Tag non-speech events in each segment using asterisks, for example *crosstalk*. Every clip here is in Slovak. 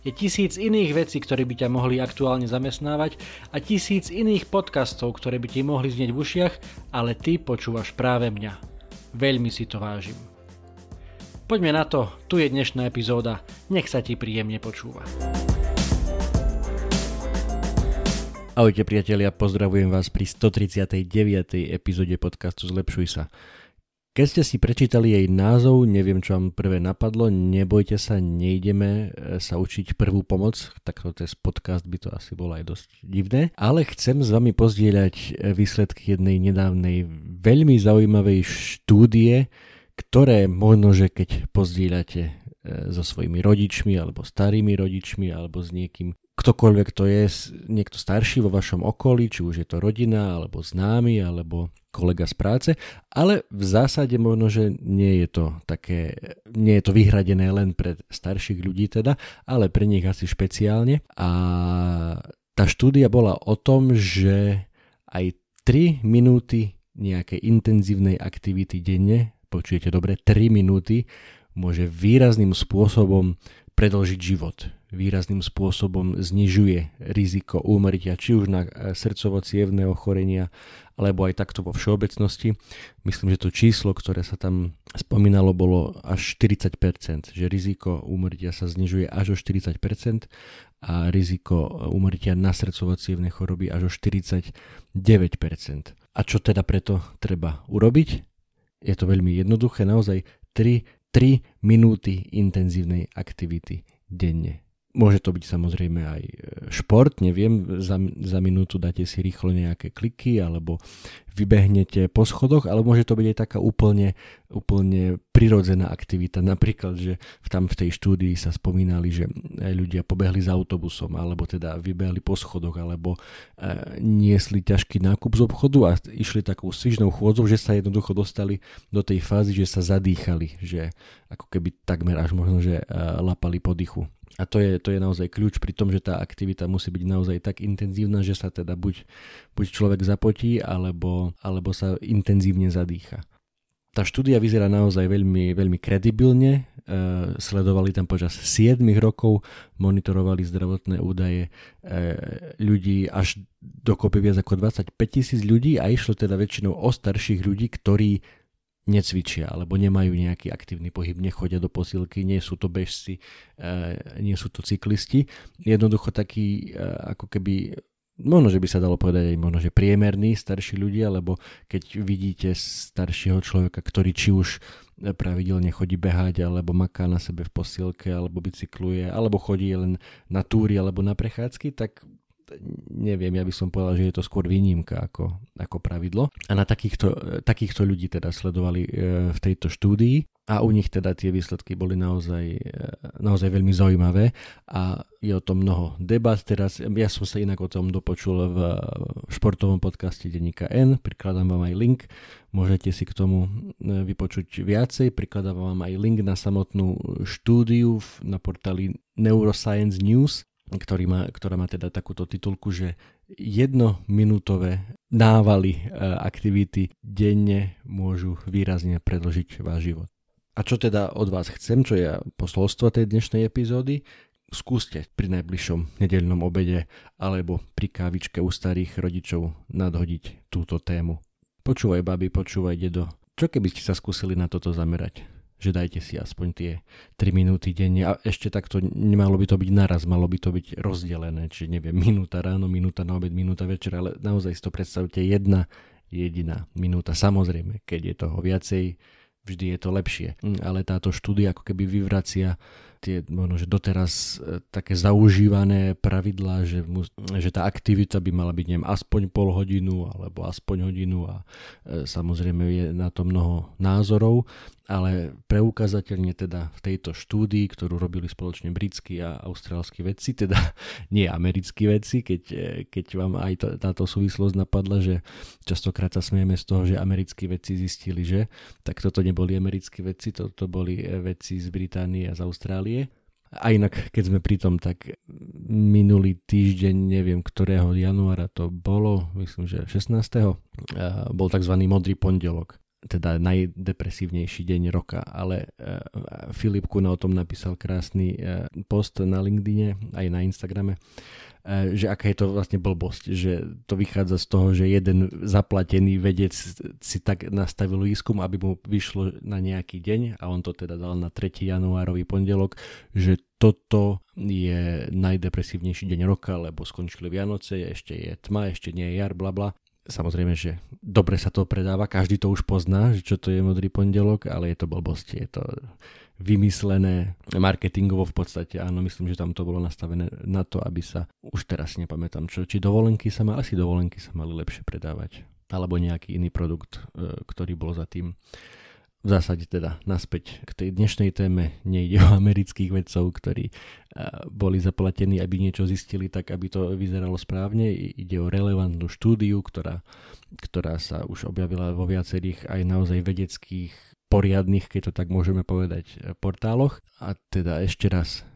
Je tisíc iných vecí, ktoré by ťa mohli aktuálne zamestnávať a tisíc iných podcastov, ktoré by ti mohli znieť v ušiach, ale ty počúvaš práve mňa. Veľmi si to vážim. Poďme na to, tu je dnešná epizóda, nech sa ti príjemne počúva. Ahojte priatelia, pozdravujem vás pri 139. epizóde podcastu Zlepšuj sa. Keď ste si prečítali jej názov, neviem, čo vám prvé napadlo, nebojte sa, nejdeme e, sa učiť prvú pomoc, takto podcast by to asi bolo aj dosť divné, ale chcem s vami pozdieľať e, výsledky jednej nedávnej veľmi zaujímavej štúdie, ktoré možno, že keď pozdieľate e, so svojimi rodičmi alebo starými rodičmi alebo s niekým, ktokoľvek to je, niekto starší vo vašom okolí, či už je to rodina, alebo známy, alebo kolega z práce, ale v zásade možno, že nie je to také, nie je to vyhradené len pre starších ľudí teda, ale pre nich asi špeciálne. A tá štúdia bola o tom, že aj 3 minúty nejakej intenzívnej aktivity denne, počujete dobre, 3 minúty, môže výrazným spôsobom predlžiť život. Výrazným spôsobom znižuje riziko úmrtia či už na e, srdcovo ochorenia, alebo aj takto vo všeobecnosti. Myslím, že to číslo, ktoré sa tam spomínalo, bolo až 40%, že riziko úmrtia sa znižuje až o 40% a riziko úmrtia na srdcovo choroby až o 49%. A čo teda preto treba urobiť? Je to veľmi jednoduché, naozaj 3 3 minúty intenzívnej aktivity denne. Môže to byť samozrejme aj e, šport, neviem, za, za minútu dáte si rýchlo nejaké kliky alebo vybehnete po schodoch, ale môže to byť aj taká úplne, úplne prirodzená aktivita. Napríklad, že tam v tej štúdii sa spomínali, že ľudia pobehli s autobusom alebo teda vybehli po schodoch alebo e, niesli ťažký nákup z obchodu a išli takou svižnou chôdzou, že sa jednoducho dostali do tej fázy, že sa zadýchali, že ako keby takmer až možno, že e, lapali po dychu. A to je, to je naozaj kľúč pri tom, že tá aktivita musí byť naozaj tak intenzívna, že sa teda buď, buď človek zapotí, alebo, alebo sa intenzívne zadýcha. Tá štúdia vyzerá naozaj veľmi, veľmi kredibilne. E, sledovali tam počas 7 rokov, monitorovali zdravotné údaje e, ľudí až dokopy viac ako 25 tisíc ľudí a išlo teda väčšinou o starších ľudí, ktorí necvičia alebo nemajú nejaký aktívny pohyb, nechodia do posilky, nie sú to bežci, eh, nie sú to cyklisti. Jednoducho taký eh, ako keby možno, že by sa dalo povedať aj možno, že priemerní starší ľudia, lebo keď vidíte staršieho človeka, ktorý či už pravidelne chodí behať, alebo maká na sebe v posilke, alebo bicykluje, alebo chodí len na túry, alebo na prechádzky, tak neviem, ja by som povedal, že je to skôr výnimka ako, ako pravidlo. A na takýchto, takýchto ľudí teda sledovali e, v tejto štúdii a u nich teda tie výsledky boli naozaj, e, naozaj veľmi zaujímavé a je o tom mnoho debat teraz. Ja som sa inak o tom dopočul v športovom podcaste Denníka N, prikladám vám aj link, môžete si k tomu e, vypočuť viacej, prikladám vám aj link na samotnú štúdiu na portáli Neuroscience News, ktorý má, ktorá má teda takúto titulku, že jednominútové návaly e, aktivity denne môžu výrazne predložiť váš život. A čo teda od vás chcem, čo je posolstvo tej dnešnej epizódy, skúste pri najbližšom nedeľnom obede alebo pri kávičke u starých rodičov nadhodiť túto tému. Počúvaj, babi, počúvaj, dedo. Čo keby ste sa skúsili na toto zamerať? Že dajte si aspoň tie 3 minúty denne a ešte takto nemalo by to byť naraz, malo by to byť rozdelené, čiže neviem, minúta ráno, minúta na obed, minúta večer, ale naozaj si to predstavte jedna jediná minúta. Samozrejme, keď je toho viacej, vždy je to lepšie. Ale táto štúdia ako keby vyvracia tie možno, že doteraz e, také zaužívané pravidlá, že, že tá aktivita by mala byť neviem, aspoň pol hodinu alebo aspoň hodinu a e, samozrejme je na to mnoho názorov, ale preukazateľne teda v tejto štúdii, ktorú robili spoločne britskí a austrálsky vedci, teda *laughs* nie americkí vedci, keď, e, keď vám aj to, táto súvislosť napadla, že častokrát sa smieme z toho, že americkí vedci zistili, že tak toto neboli americkí vedci, toto boli vedci z Británie a z Austrálie. A inak, keď sme pri tom, tak minulý týždeň, neviem ktorého januára to bolo, myslím, že 16. bol tzv. modrý pondelok teda najdepresívnejší deň roka, ale uh, Filip Kuna o tom napísal krásny uh, post na LinkedIne aj na Instagrame, uh, že aká je to vlastne blbosť, že to vychádza z toho, že jeden zaplatený vedec si tak nastavil výskum, aby mu vyšlo na nejaký deň a on to teda dal na 3. januárový pondelok, že toto je najdepresívnejší deň roka, lebo skončili Vianoce, ešte je tma, ešte nie je jar, bla bla Samozrejme, že dobre sa to predáva, každý to už pozná, že čo to je modrý pondelok, ale je to blbosť, je to vymyslené marketingovo v podstate, áno, myslím, že tam to bolo nastavené na to, aby sa, už teraz nepamätám čo, či dovolenky sa mali, asi dovolenky sa mali lepšie predávať, alebo nejaký iný produkt, e, ktorý bol za tým v zásade teda naspäť k tej dnešnej téme nejde o amerických vedcov, ktorí boli zaplatení, aby niečo zistili tak, aby to vyzeralo správne. Ide o relevantnú štúdiu, ktorá, ktorá sa už objavila vo viacerých aj naozaj vedeckých poriadnych, keď to tak môžeme povedať, portáloch. A teda ešte raz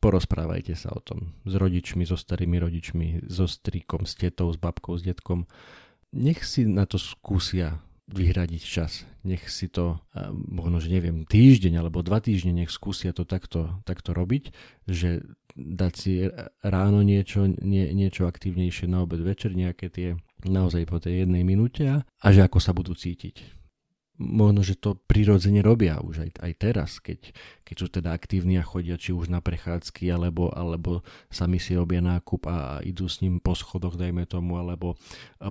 porozprávajte sa o tom s rodičmi, so starými rodičmi, so strikom, s tetou, s babkou, s detkom. Nech si na to skúsia vyhradiť čas. Nech si to, možno, že neviem, týždeň alebo dva týždne nech skúsia to takto, takto robiť, že dať si ráno niečo, nie, niečo aktívnejšie na obed večer, nejaké tie naozaj po tej jednej minúte a, že ako sa budú cítiť možno, že to prirodzene robia už aj, aj teraz, keď, keď sú teda aktívni a chodia či už na prechádzky, alebo, alebo sami si robia nákup a idú s ním po schodoch, dajme tomu, alebo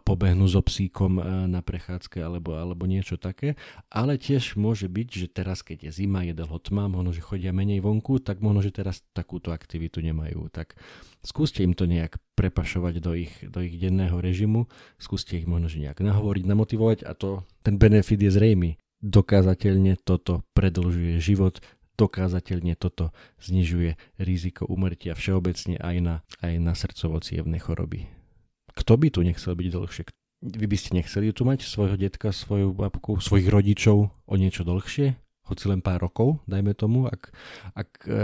pobehnú so psíkom e, na prechádzke, alebo, alebo niečo také. Ale tiež môže byť, že teraz, keď je zima, je dlho tma, možno, že chodia menej vonku, tak možno, že teraz takúto aktivitu nemajú. Tak skúste im to nejak prepašovať do ich, do ich denného režimu, skúste ich možno, že nejak nahovoriť, namotivovať a to, ten benefit je zrejmy. Dokázateľne toto predlžuje život, dokázateľne toto znižuje riziko umrtia všeobecne aj na, aj na srdcovo choroby. Kto by tu nechcel byť dlhšie? Vy by ste nechceli tu mať svojho detka, svoju babku, svojich rodičov o niečo dlhšie? Hoci len pár rokov, dajme tomu, ak, ak e,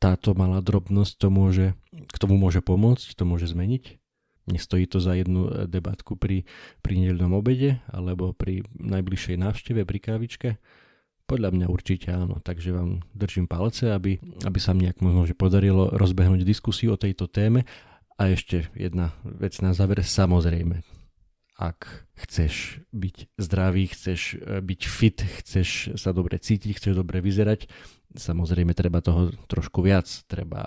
táto malá drobnosť to môže, k tomu môže pomôcť, to môže zmeniť. Nestojí to za jednu e, debatku pri, pri nedeľnom obede alebo pri najbližšej návšteve pri kávičke. Podľa mňa určite áno, takže vám držím palce, aby, aby sa nejak možno že podarilo rozbehnúť diskusiu o tejto téme. A ešte jedna vec na záver, samozrejme, ak chceš byť zdravý, chceš e, byť fit, chceš sa dobre cítiť, chceš dobre vyzerať, samozrejme treba toho trošku viac, treba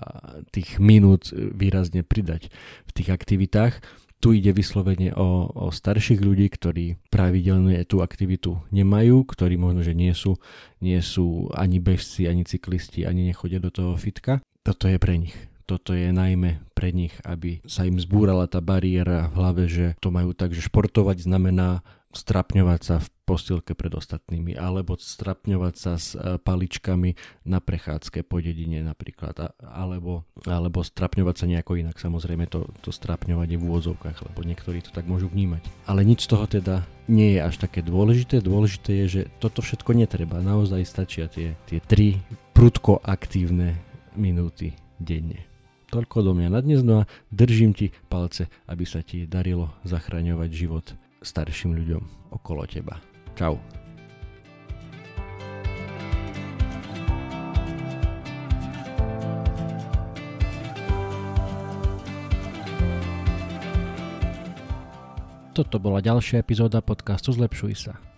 tých minút výrazne pridať v tých aktivitách. Tu ide vyslovene o, o starších ľudí, ktorí pravidelne tú aktivitu nemajú, ktorí možno, že nie sú, nie sú ani bežci, ani cyklisti, ani nechodia do toho fitka. Toto je pre nich toto je najmä pre nich, aby sa im zbúrala tá bariéra v hlave, že to majú tak, že športovať znamená strapňovať sa v postielke pred ostatnými alebo strapňovať sa s e, paličkami na prechádzke po dedine napríklad alebo, alebo strapňovať sa nejako inak. Samozrejme to, to strapňovanie v úvodzovkách lebo niektorí to tak môžu vnímať. Ale nič z toho teda nie je až také dôležité. Dôležité je, že toto všetko netreba. Naozaj stačia tie, tie tri prudko aktívne minúty denne Toľko do mňa na dnes, no a držím ti palce, aby sa ti darilo zachraňovať život starším ľuďom okolo teba. Čau. Toto bola ďalšia epizóda podcastu Zlepšuj sa.